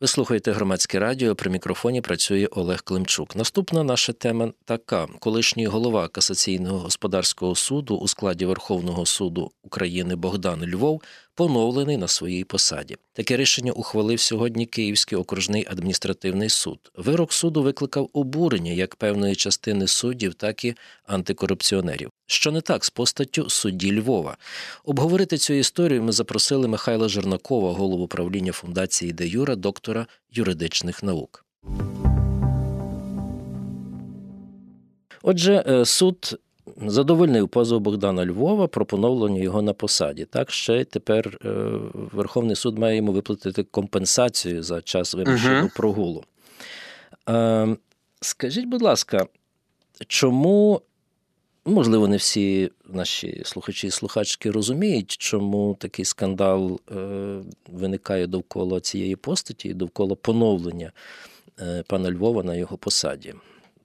Ви слухаєте громадське радіо. При мікрофоні працює Олег Климчук. Наступна наша тема така: колишній голова касаційного господарського суду у складі Верховного суду України Богдан Львов поновлений на своїй посаді. Таке рішення ухвалив сьогодні Київський окружний адміністративний суд. Вирок суду викликав обурення як певної частини суддів, так і антикорупціонерів. Що не так з постаттю судді Львова. Обговорити цю історію ми запросили Михайла Жернакова, голову правління фундації Де Юра, доктора юридичних наук. Отже, е, суд задовольнив позов Богдана Львова про поновлення його на посаді. Так ще тепер е, Верховний суд має йому виплатити компенсацію за час вимушеного uh прогулу. Е, скажіть, будь ласка, чому? Можливо, не всі наші слухачі і слухачки розуміють, чому такий скандал е, виникає довкола цієї постаті, довкола поновлення е, пана Львова на його посаді.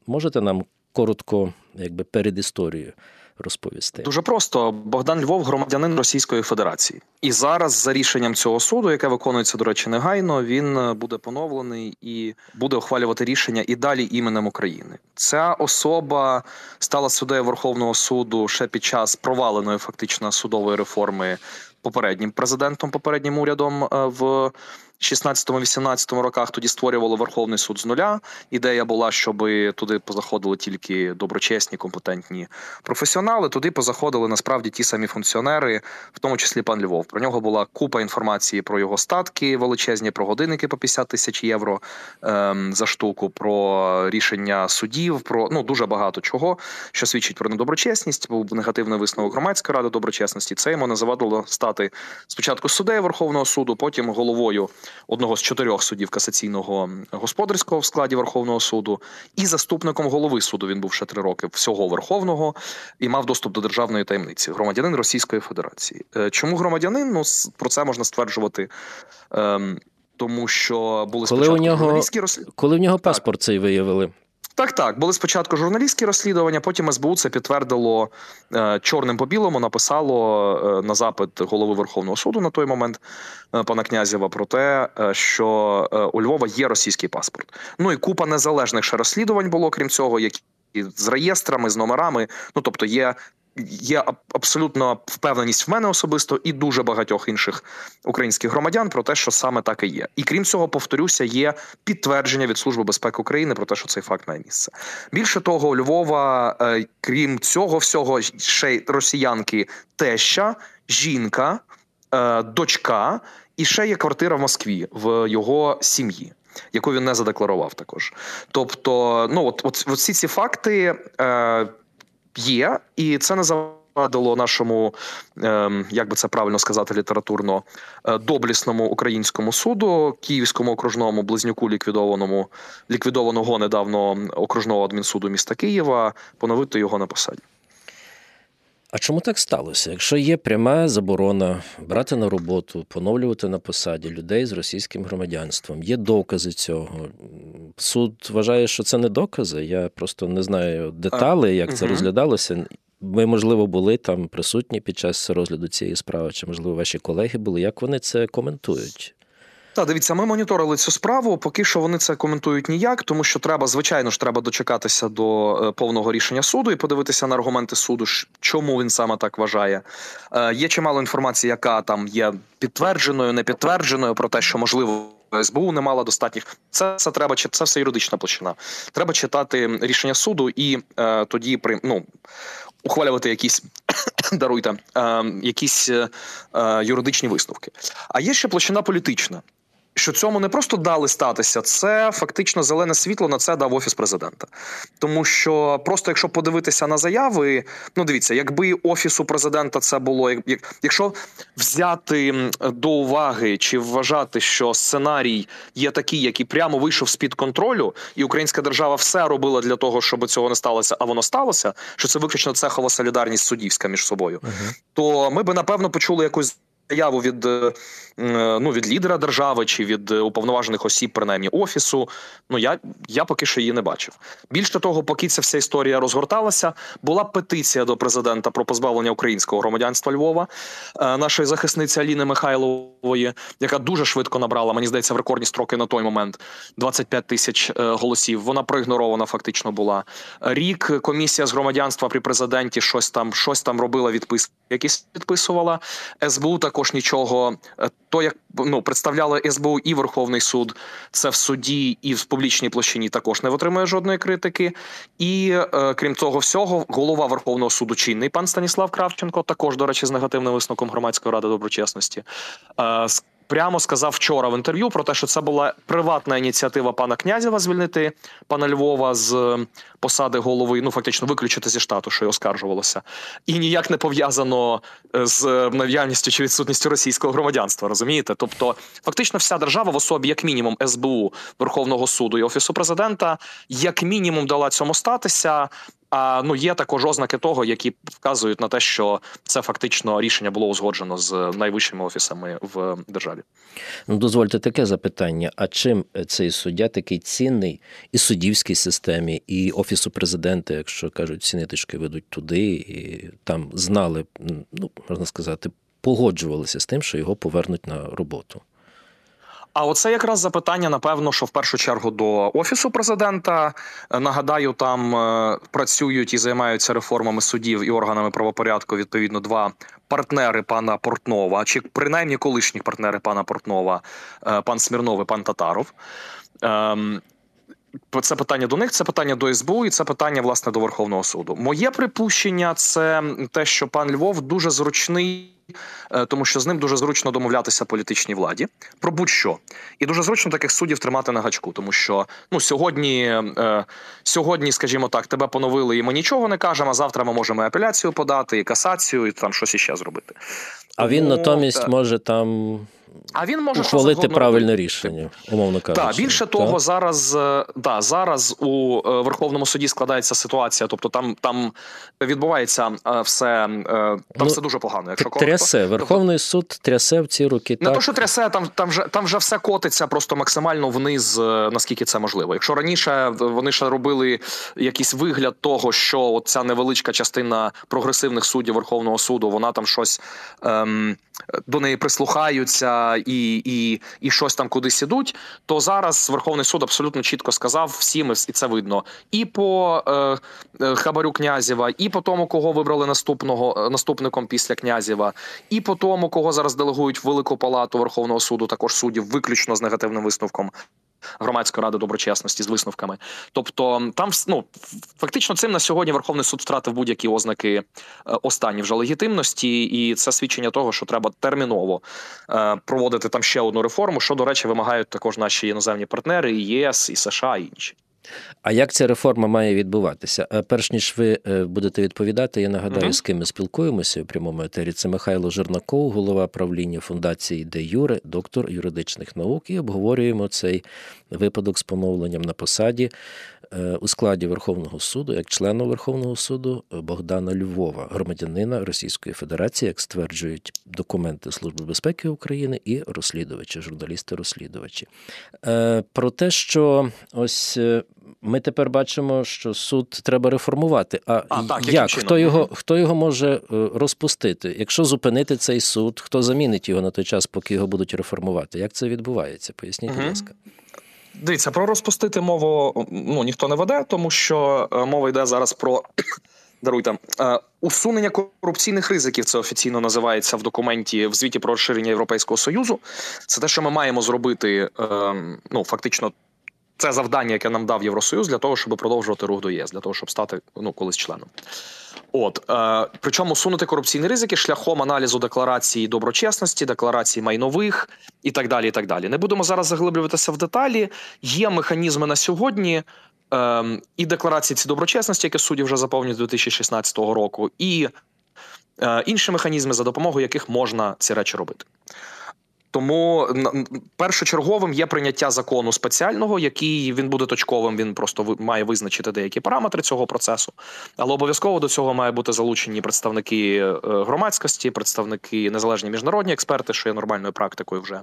Можете нам коротко, якби перед історією розповісти? Дуже просто Богдан Львов, громадянин Російської Федерації, і зараз, за рішенням цього суду, яке виконується до речі, негайно, він е, буде поновлений і буде ухвалювати рішення і далі іменем України. Ця особа стала суддею Верховного суду ще під час проваленої фактично судової реформи попереднім президентом, попереднім урядом е, в 16-18 роках тоді створювали Верховний суд з нуля. Ідея була, щоб туди позаходили тільки доброчесні, компетентні професіонали. Туди позаходили насправді ті самі функціонери, в тому числі пан Львов. Про нього була купа інформації про його статки величезні, про годинники по 50 тисяч євро ем, за штуку, про рішення судів, про ну дуже багато чого, що свідчить про недоброчесність. Був негативний висновок громадської ради доброчесності. Це йому не завадило стати спочатку суддею Верховного суду, потім головою одного з чотирьох суддів касаційного господарського в складі Верховного суду, і заступником голови суду він був ще три роки всього Верховного і мав доступ до державної таємниці. Громадянин Російської Федерації. Е, чому громадянин? Ну про це можна стверджувати. Ем, тому що були коли спочатку у нього, журналістські розслідування. Коли в нього паспорт так. цей виявили. Так, так, були спочатку журналістські розслідування, потім СБУ це підтвердило е, чорним по білому, написало е, на запит голови Верховного суду на той момент е, пана Князєва про те, що у Львова є російський паспорт. Ну і купа незалежних ще розслідувань було, крім цього, які з реєстрами, з номерами. Ну тобто є Є абсолютно впевненість в мене особисто і дуже багатьох інших українських громадян про те, що саме так і є. І крім цього, повторюся, є підтвердження від Служби безпеки України про те, що цей факт має місце. Більше того, у Львова, е, крім цього всього, ще й росіянки, теща, жінка, е, дочка, і ще є квартира в Москві в його сім'ї. Яку він не задекларував, також, тобто, ну от, от, от всі ці факти е, є, і це не завадило нашому, ем, як би це правильно сказати, літературно е, доблісному українському суду, Київському окружному близнюку ліквідованому ліквідованого недавно окружного адмінсуду міста Києва, поновити його на посаді. А чому так сталося? Якщо є пряма заборона брати на роботу, поновлювати на посаді людей з російським громадянством, є докази цього. Суд вважає, що це не докази. Я просто не знаю деталі, як це розглядалося. Ви, можливо, були там присутні під час розгляду цієї справи, чи можливо ваші колеги були. Як вони це коментують? Так, дивіться, ми моніторили цю справу. Поки що вони це коментують ніяк, тому що треба, звичайно ж, треба дочекатися до е, повного рішення суду і подивитися на аргументи суду, чому він саме так вважає. Е, Є чимало інформації, яка там є підтвердженою, не підтвердженою про те, що можливо. СБУ не мала достатніх. Це це треба це все юридична площина. Треба читати рішення суду і е, тоді при ну ухвалювати якісь даруйте е, якісь е, юридичні висновки. А є ще площина політична що цьому не просто дали статися, це фактично зелене світло на це дав офіс президента. Тому що просто якщо подивитися на заяви, ну дивіться, якби офісу президента це було як якщо взяти до уваги чи вважати, що сценарій є такий, який прямо вийшов з під контролю, і українська держава все робила для того, щоб цього не сталося, а воно сталося. Що це виключно цехова солідарність суддівська між собою, uh-huh. то ми би напевно почули якусь заяву від е, ну від лідера держави чи від уповноважених осіб, принаймні офісу. Ну я я поки що її не бачив. Більше того, поки ця вся історія розгорталася, була петиція до президента про позбавлення українського громадянства Львова, е, нашої захисниці Аліни Михайлової, яка дуже швидко набрала, мені здається, в рекордні строки на той момент 25 тисяч е, голосів. Вона проігнорована фактично була. Рік комісія з громадянства при президенті щось там щось там робила відписки, якісь підписувала. СБУ також нічого. То як ну представляли СБУ і Верховний суд, це в суді і в публічній площині також не витримує жодної критики. І е, крім того, всього, голова Верховного суду чинний пан Станіслав Кравченко, також до речі, з негативним висновком громадської ради доброчесності. Е, прямо сказав вчора в інтерв'ю про те, що це була приватна ініціатива пана князєва звільнити пана Львова з е, посади голови, ну фактично виключити зі штату, що й оскаржувалося, і ніяк не пов'язано е, з наявністю чи відсутністю російського громадянства. Розумієте? Тобто, фактично, вся держава в особі, як мінімум, СБУ Верховного суду і офісу президента, як мінімум, дала цьому статися. А ну є також ознаки того, які вказують на те, що це фактично рішення було узгоджено з найвищими офісами в державі. Ну, дозвольте таке запитання: а чим цей суддя такий цінний і суддівській системі, і офісу президента, якщо кажуть, ці ниточки ведуть туди, і там знали, ну можна сказати, погоджувалися з тим, що його повернуть на роботу. А оце якраз запитання, напевно, що в першу чергу до офісу президента. Нагадаю, там е, працюють і займаються реформами судів і органами правопорядку. Відповідно, два партнери пана Портнова, чи принаймні колишні партнери пана Портнова, е, пан Смірнов і пан Татаров. Ем, це питання до них, це питання до СБУ, і це питання власне до Верховного суду. Моє припущення це те, що пан Львов дуже зручний. Е, тому що з ним дуже зручно домовлятися політичній владі про будь-що, і дуже зручно таких суддів тримати на гачку, тому що ну сьогодні, е, сьогодні, скажімо так, тебе поновили, і ми нічого не кажемо. а Завтра ми можемо апеляцію подати, і касацію, і там щось іще зробити. А він натомість може там. А він може ухвалити правильне рішення, умовно кажучи. Так, більше того, зараз е, да, зараз у е, Верховному суді складається ситуація, тобто там там відбувається е, все там ну, все дуже погано. Якщо трясе тобто, Верховний суд трясе в ці роки. Не так. то, що трясе, там там вже там вже все котиться просто максимально вниз, наскільки це можливо. Якщо раніше вони ще робили якийсь вигляд того, що ця невеличка частина прогресивних суддів Верховного суду, вона там щось ем, до неї прислухаються і і, і щось там кудись ідуть, то зараз Верховний суд абсолютно чітко сказав всім, і це видно, і по е, е, Хабарю Князєва, і по тому, кого вибрали наступного е, наступником після Князєва, і по тому, кого зараз делегують в Велику Палату Верховного суду, також суддів, виключно з негативним висновком громадської ради доброчесності з висновками. Тобто, там ну, фактично цим на сьогодні Верховний суд втратив будь-які ознаки е, останні вже легітимності, і це свідчення того, що треба терміново е, проводити там ще одну реформу, що до речі, вимагають також наші іноземні партнери, і ЄС, і США, і інші. А як ця реформа має відбуватися? Е, перш ніж ви е, будете відповідати, я нагадаю, uh з ким ми спілкуємося у прямому етері. Це Михайло Жернаков, голова правління фундації Де Юре, доктор юридичних наук, і обговорюємо цей випадок з поновленням на посаді у складі Верховного суду, як члена Верховного суду Богдана Львова, громадянина Російської Федерації, як стверджують документи Служби безпеки України і розслідувачі, журналісти-розслідувачі. Е, про те, що ось. Е, ми тепер бачимо, що суд треба реформувати. А, а так, як хто його хто його може розпустити? Якщо зупинити цей суд, хто замінить його на той час, поки його будуть реформувати? Як це відбувається? Поясніть, будь ласка. Дивіться, про розпустити мову ну ніхто не веде, тому що е, мова йде зараз про даруйте е, усунення корупційних ризиків. Це офіційно називається в документі в звіті про розширення Європейського союзу. Це те, що ми маємо зробити. Е, ну фактично, це завдання, яке нам дав Євросоюз для того, щоб продовжувати рух до ЄС, для того, щоб стати ну колись членом. От е, причому сунути корупційні ризики шляхом аналізу декларації доброчесності, декларації майнових і так далі. І так далі. Не будемо зараз заглиблюватися в деталі. Є механізми на сьогодні. Е, і декларації ці доброчесності, які судді вже заповнюють з 2016 року, і е, інші механізми, за допомогою яких можна ці речі робити. Тому першочерговим є прийняття закону спеціального, який він буде точковим. Він просто має визначити деякі параметри цього процесу. Але обов'язково до цього має бути залучені представники е, громадськості, представники незалежні міжнародні експерти, що є нормальною практикою вже.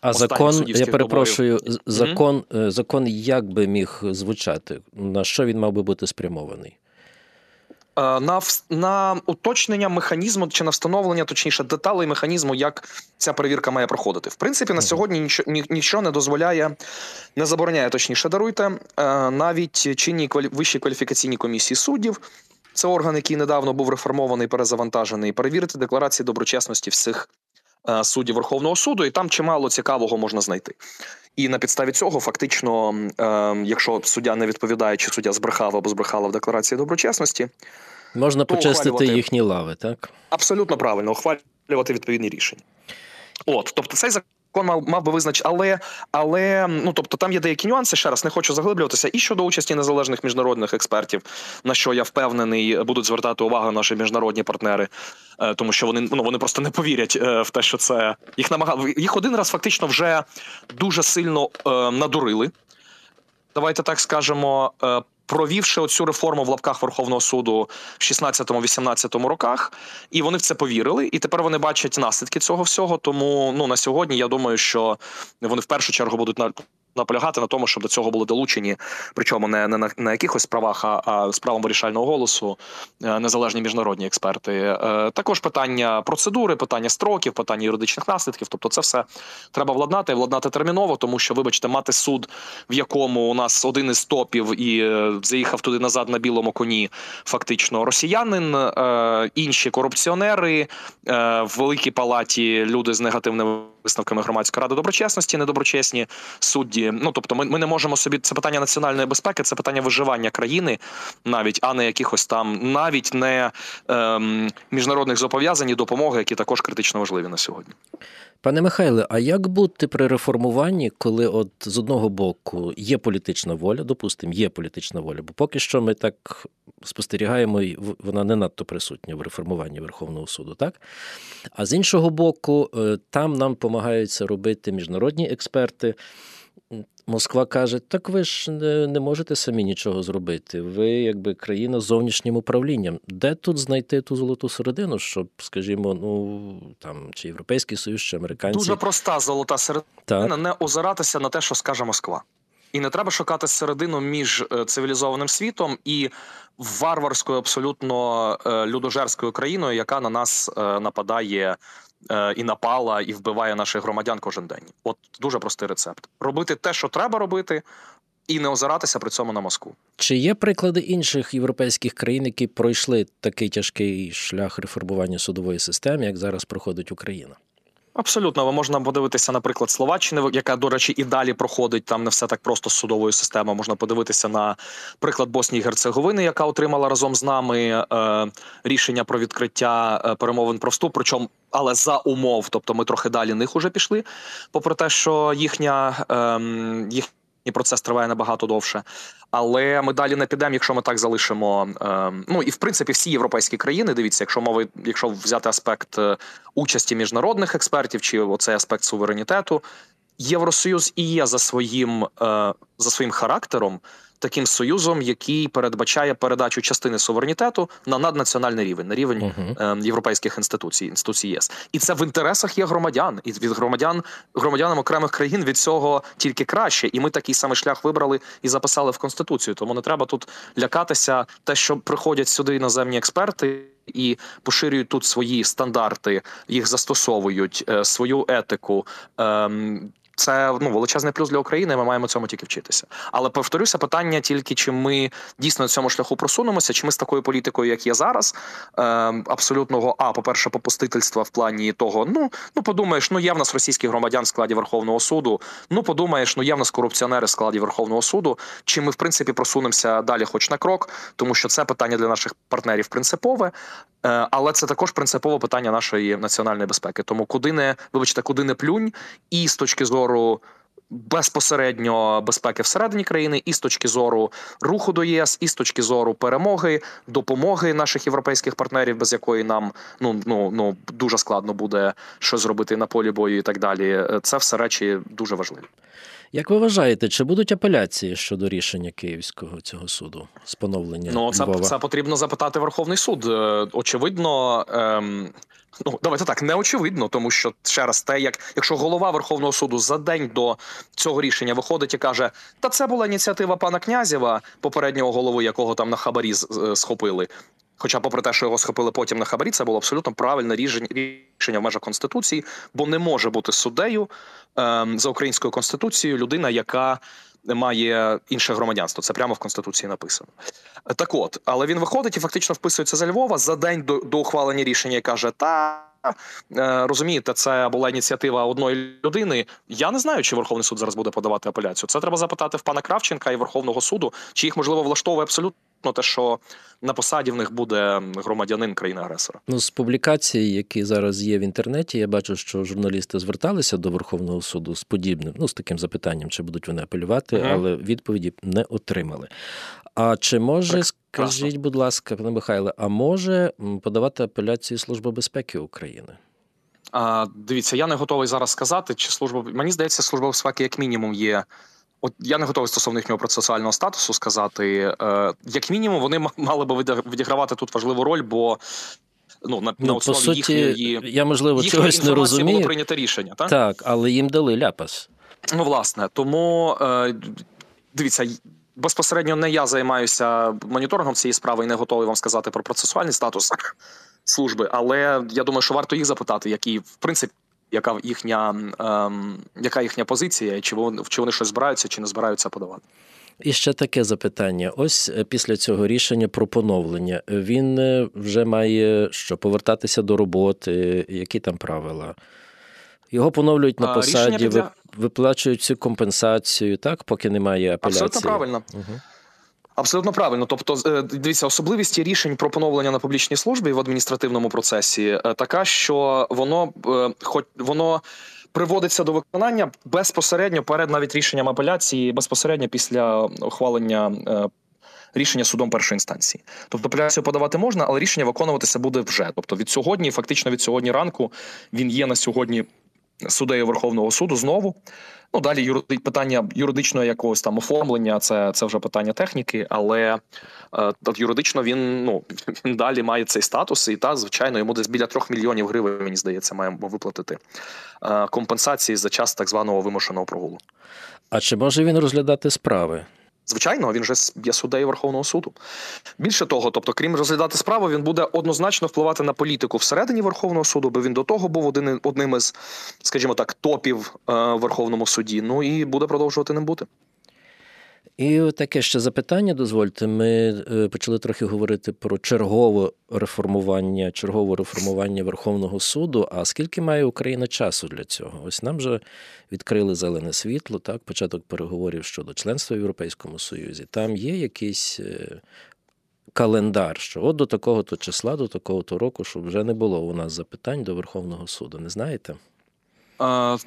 А закон, я перепрошую, доборів. закон, mm-hmm. закон як би міг звучати? На що він мав би бути спрямований? Е, на на уточнення механізму чи на встановлення, точніше, деталей механізму, як ця перевірка має проходити. В принципі, на сьогодні нічого, нічого не дозволяє, не забороняє точніше, даруйте е, навіть чинні вищі кваліфікаційні комісії суддів. Це орган, який недавно був реформований, перезавантажений, перевірити декларації доброчесності всіх суддів Верховного суду, і там чимало цікавого можна знайти. І на підставі цього, фактично, е, якщо суддя не відповідає, чи суддя збрехав або збрехала в декларації доброчесності, можна почистити їхні лави, так абсолютно правильно ухвалювати відповідні рішення. От, тобто, цей закон закон мав мав би визначити, але але ну тобто там є деякі нюанси. Ще раз не хочу заглиблюватися. І щодо участі незалежних міжнародних експертів, на що я впевнений, будуть звертати увагу наші міжнародні партнери, е, тому що вони ну вони просто не повірять е, в те, що це їх намагали їх один раз фактично вже дуже сильно е, надурили. Давайте так скажемо, провівши оцю реформу в лапках Верховного суду в 16-18 роках, і вони в це повірили. І тепер вони бачать наслідки цього всього. Тому ну на сьогодні я думаю, що вони в першу чергу будуть на наполягати на тому, щоб до цього були долучені, причому не не на, на якихось справах, а, а справам вирішального голосу, е, незалежні міжнародні експерти. Е, також питання процедури, питання строків, питання юридичних наслідків. Тобто, це все треба владнати, владнати терміново, тому що, вибачте, мати суд, в якому у нас один із топів і е, заїхав туди назад на білому коні, фактично росіянин, інші корупціонери в великій палаті люди з негативними висновками громадської ради доброчесності, недоброчесні судді. Ну тобто, ми ми не можемо собі це питання національної безпеки, це питання виживання країни, навіть а не якихось там, навіть не ем, міжнародних зобов'язань і допомоги, які також критично важливі на сьогодні. Пане Михайле, а як бути при реформуванні, коли от з одного боку є політична воля, допустимо, є політична воля, бо поки що ми так спостерігаємо, вона не надто присутня в реформуванні Верховного суду, так? А з іншого боку, е, там нам допомагають це робити міжнародні експерти. Москва каже: так ви ж не, не можете самі нічого зробити. Ви, якби країна з зовнішнім управлінням. Де тут знайти ту золоту середину, щоб, скажімо, ну там чи Європейський Союз, чи американці дуже проста золота середина так. не озиратися на те, що скаже Москва. І не треба шукати середину між е, цивілізованим світом і варварською, абсолютно е, людожерською країною, яка на нас е, нападає і напала, і вбиває наших громадян кожен день. От дуже простий рецепт: робити те, що треба робити. І не озиратися при цьому на Москву. Чи є приклади інших європейських країн, які пройшли такий тяжкий шлях реформування судової системи, як зараз проходить Україна? Абсолютно, можна подивитися, наприклад, Словаччини, яка, до речі, і далі проходить там не все так просто з судовою системою. Можна подивитися на приклад Боснії і Герцеговини, яка отримала разом з нами е, рішення про відкриття е, перемовин про вступ. Причому, але за умов, тобто ми трохи далі них уже пішли. Попри те, що їхня е, їх і процес триває набагато довше. Але ми далі не підемо, якщо ми так залишимо. Е, ну і в принципі всі європейські країни. Дивіться, якщо мови, якщо взяти аспект е, участі міжнародних експертів, чи оцей аспект суверенітету, євросоюз і є за своїм е, за своїм характером таким союзом, який передбачає передачу частини суверенітету на наднаціональний рівень, на рівень uh-huh. е, європейських інституцій, інституцій ЄС, і це в інтересах є громадян, і від громадян громадянам окремих країн від цього тільки краще. І ми такий самий шлях вибрали і записали в конституцію. Тому не треба тут лякатися, те, що приходять сюди іноземні експерти. І поширюють тут свої стандарти, їх застосовують, е, свою етику, ем, це ну величезний плюс для України. Ми маємо цьому тільки вчитися. Але повторюся, питання тільки чи ми дійсно на цьому шляху просунемося, чи ми з такою політикою, як є зараз, е, абсолютного а, по перше, попустительства в плані того, ну ну подумаєш, ну є в нас російські громадян в складі Верховного суду. Ну подумаєш, ну є в нас корупціонери в складі Верховного суду. Чи ми в принципі просунемося далі, хоч на крок, тому що це питання для наших партнерів принципове. Е, але це також принципове питання нашої національної безпеки. Тому куди не вибачте, куди не плюнь, і з точки зору безпосередньо безпеки всередині країни, і з точки зору руху до ЄС, і з точки зору перемоги, допомоги наших європейських партнерів, без якої нам ну ну ну дуже складно буде щось зробити на полі бою, і так далі. Це все речі дуже важливі. Як ви вважаєте, чи будуть апеляції щодо рішення Київського цього суду з поновлення? Ну це Львова? це потрібно запитати Верховний суд. Е, очевидно, ем, ну давайте так, не очевидно, тому що ще раз те, як якщо голова Верховного суду за день до цього рішення виходить і каже: Та це була ініціатива пана князєва, попереднього голови, якого там на хабарі схопили. Хоча, попри те, що його схопили потім на хабарі, це було абсолютно правильне рішення в межах конституції, бо не може бути суддею ем, за українською конституцією людина, яка має інше громадянство. Це прямо в конституції написано. Так, от, але він виходить і фактично вписується за Львова за день до, до ухвалення рішення і каже: Та е, розумієте, це була ініціатива одної людини. Я не знаю, чи Верховний суд зараз буде подавати апеляцію. Це треба запитати в пана Кравченка і Верховного суду, чи їх можливо влаштовує абсолютно те, що на посаді в них буде громадянин країни-агресора. Ну з публікацій, які зараз є в інтернеті, я бачу, що журналісти зверталися до Верховного суду з подібним, ну з таким запитанням, чи будуть вони апелювати, угу. але відповіді не отримали. А чи може скажіть, будь ласка, пане Михайле, а може подавати апеляцію Служба безпеки України? А, Дивіться, я не готовий зараз сказати, чи служба мені здається, служба безпеки як мінімум є От я не готовий стосовно їхнього процесуального статусу сказати. Е, Як мінімум, вони мали би відігравати тут важливу роль, бо ну на, ну, на основі по суті, їхньої я можливо чогось не розумію. було прийнято рішення. Так, Так, але їм дали ляпас. Ну власне, тому е, дивіться. Безпосередньо не я займаюся моніторингом цієї справи і не готовий вам сказати про процесуальний статус служби, але я думаю, що варто їх запитати, які в принципі яка їхня ем, яка їхня позиція, чи вони чи вони щось збираються, чи не збираються подавати. І ще таке запитання: ось е, після цього рішення про поновлення він е, вже має що повертатися до роботи, які там правила. Його поновлюють на посаді, підля... виплачують цю компенсацію, так, поки немає апеляції. Абсолютно правильно. Угу. Абсолютно правильно. Тобто, е, дивіться, особливість рішень про поновлення на публічній службі в адміністративному процесі е, така, що воно е, хоч воно. Приводиться до виконання безпосередньо перед навіть рішенням апеляції, безпосередньо після ухвалення рішення судом першої інстанції. Тобто апеляцію подавати можна, але рішення виконуватися буде вже. Тобто від сьогодні, фактично від сьогодні ранку, він є на сьогодні суддею Верховного суду знову. Ну далі юриди, питання юридичного якогось там оформлення, це це вже питання техніки, але е, юридично він ну він далі має цей статус, і та звичайно йому десь біля трьох мільйонів гривень, мені здається, маємо виплатити е, компенсації за час так званого вимушеного прогулу. А чи може він розглядати справи? Звичайно, він вже є суддею Верховного суду. Більше того, тобто, крім розглядати справу, він буде однозначно впливати на політику всередині Верховного суду, бо він до того був один одним із, скажімо так, топів е, Верховному суді. Ну і буде продовжувати ним бути. І таке ще запитання. Дозвольте, ми е, почали трохи говорити про чергове реформування, чергове реформування Верховного суду. А скільки має Україна часу для цього? Ось нам вже відкрили зелене світло, так, початок переговорів щодо членства в Європейському Союзі. Там є якийсь е, календар, що от до такого-то числа, до такого-то року, щоб вже не було у нас запитань до Верховного суду. Не знаєте?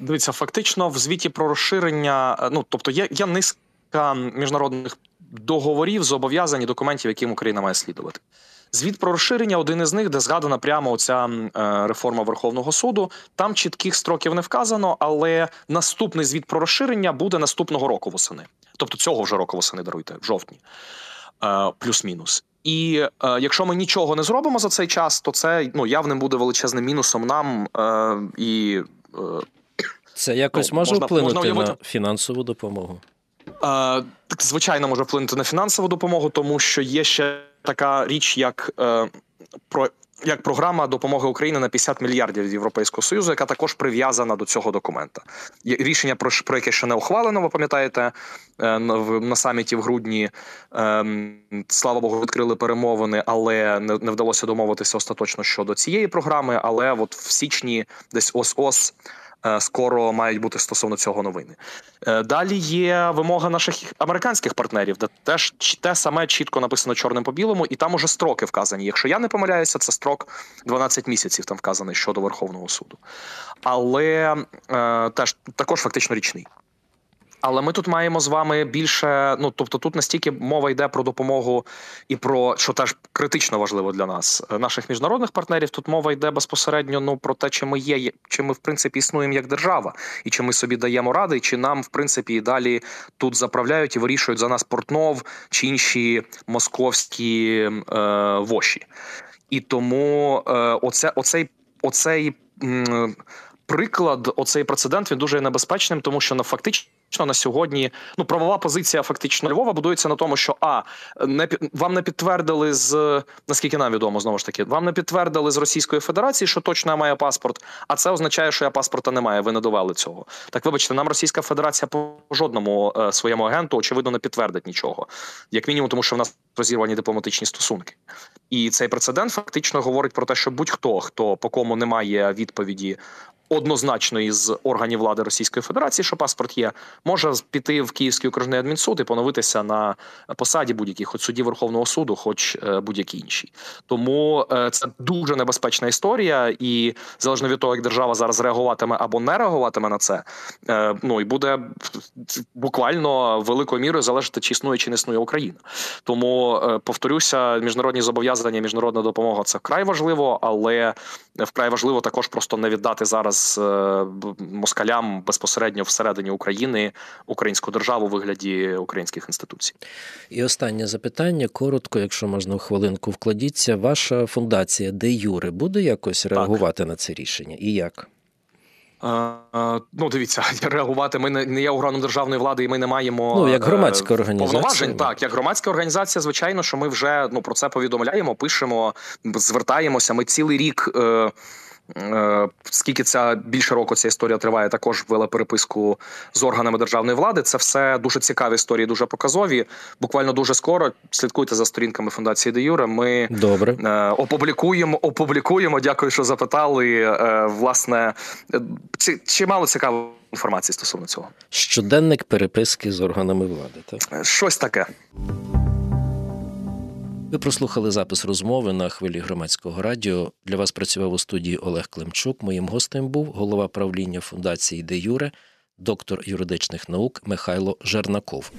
Дивіться, фактично в звіті про розширення, е, ну тобто є, є низка міжнародних договорів, зобов'язань і документів, яким Україна має слідувати. Звіт про розширення один із них, де згадана прямо оця е, реформа Верховного суду. Там чітких строків не вказано, але наступний звіт про розширення буде наступного року восени, тобто цього вже року восени даруйте в жовтні, е, плюс-мінус. І е, якщо ми нічого не зробимо за цей час, то це ну явним буде величезним мінусом нам е, і е, це якось ну, може можна, вплинути можна на фінансову допомогу. Е, звичайно, може вплинути на фінансову допомогу, тому що є ще така річ, як е, про. Як програма допомоги Україні на 50 мільярдів від Європейського союзу, яка також прив'язана до цього документа. Рішення про про яке ще не ухвалено. Ви пам'ятаєте е, на саміті в грудні ем, слава Богу, відкрили перемовини, але не, вдалося домовитися остаточно щодо цієї програми. Але от в січні, десь ось ось скоро мають бути стосовно цього новини. Е, далі є вимога наших американських партнерів, де теж те саме чітко написано чорним по білому, і там уже строки вказані. Якщо я не помиляюся, це строк 12 місяців там вказаний щодо Верховного суду, але е, теж також фактично річний. Але ми тут маємо з вами більше. Ну тобто, тут настільки мова йде про допомогу і про що теж критично важливо для нас, е, наших міжнародних партнерів. Тут мова йде безпосередньо ну про те, чи ми є, чи ми в принципі існуємо як держава, і чи ми собі даємо ради, чи нам в принципі і далі тут заправляють і вирішують за нас Портнов чи інші московські е, воші. І тому е, оце, оцей, оцей. М- Приклад, оцей прецедент він дуже небезпечним, тому що на фактично на сьогодні ну правова позиція фактично Львова будується на тому, що а не вам не підтвердили з наскільки нам відомо, знову ж таки, вам не підтвердили з Російської Федерації, що точно я маю паспорт. А це означає, що я паспорта не маю. Ви не довели цього. Так, вибачте, нам Російська Федерація по жодному е, своєму агенту очевидно не підтвердить нічого, як мінімум, тому що в нас розірвані дипломатичні стосунки. І цей прецедент фактично говорить про те, що будь-хто хто по кому немає відповіді однозначно із органів влади Російської Федерації, що паспорт є, може піти в Київський окружний адмінсуд і поновитися на посаді будь-якій, хоч судді Верховного суду, хоч е, будь-які інші. Тому е, це дуже небезпечна історія, і залежно від того, як держава зараз реагуватиме або не реагуватиме на це, е, ну і буде буквально великою мірою залежати, чи існує чи не існує Україна. Тому повторюся, міжнародні зобов'язання, міжнародна допомога це вкрай важливо, але вкрай важливо також просто не віддати зараз зараз е, москалям безпосередньо всередині України українську державу у вигляді українських інституцій. І останнє запитання коротко, якщо можна в хвилинку вкладіться. Ваша фундація де Юре буде якось реагувати так. на це рішення і як? Ну, дивіться, реагувати. Ми не, не є органом державної влади, і ми не маємо ну як громадська організація. повноважень. Так, як громадська організація, звичайно, що ми вже ну про це повідомляємо, пишемо, звертаємося. Ми цілий рік. Е, скільки ця більше року ця історія триває, також вела переписку з органами державної влади. Це все дуже цікаві історії, дуже показові. Буквально дуже скоро слідкуйте за сторінками фундації Де Юре. Ми добре е, опублікуємо. Опублікуємо. Дякую, що запитали. Е, власне, чимало цікавої інформації стосовно цього. Щоденник переписки з органами влади. Так? Щось таке. Ви прослухали запис розмови на хвилі громадського радіо. Для вас працював у студії Олег Климчук. Моїм гостем був голова правління фундації Де Юре, доктор юридичних наук Михайло Жернаков.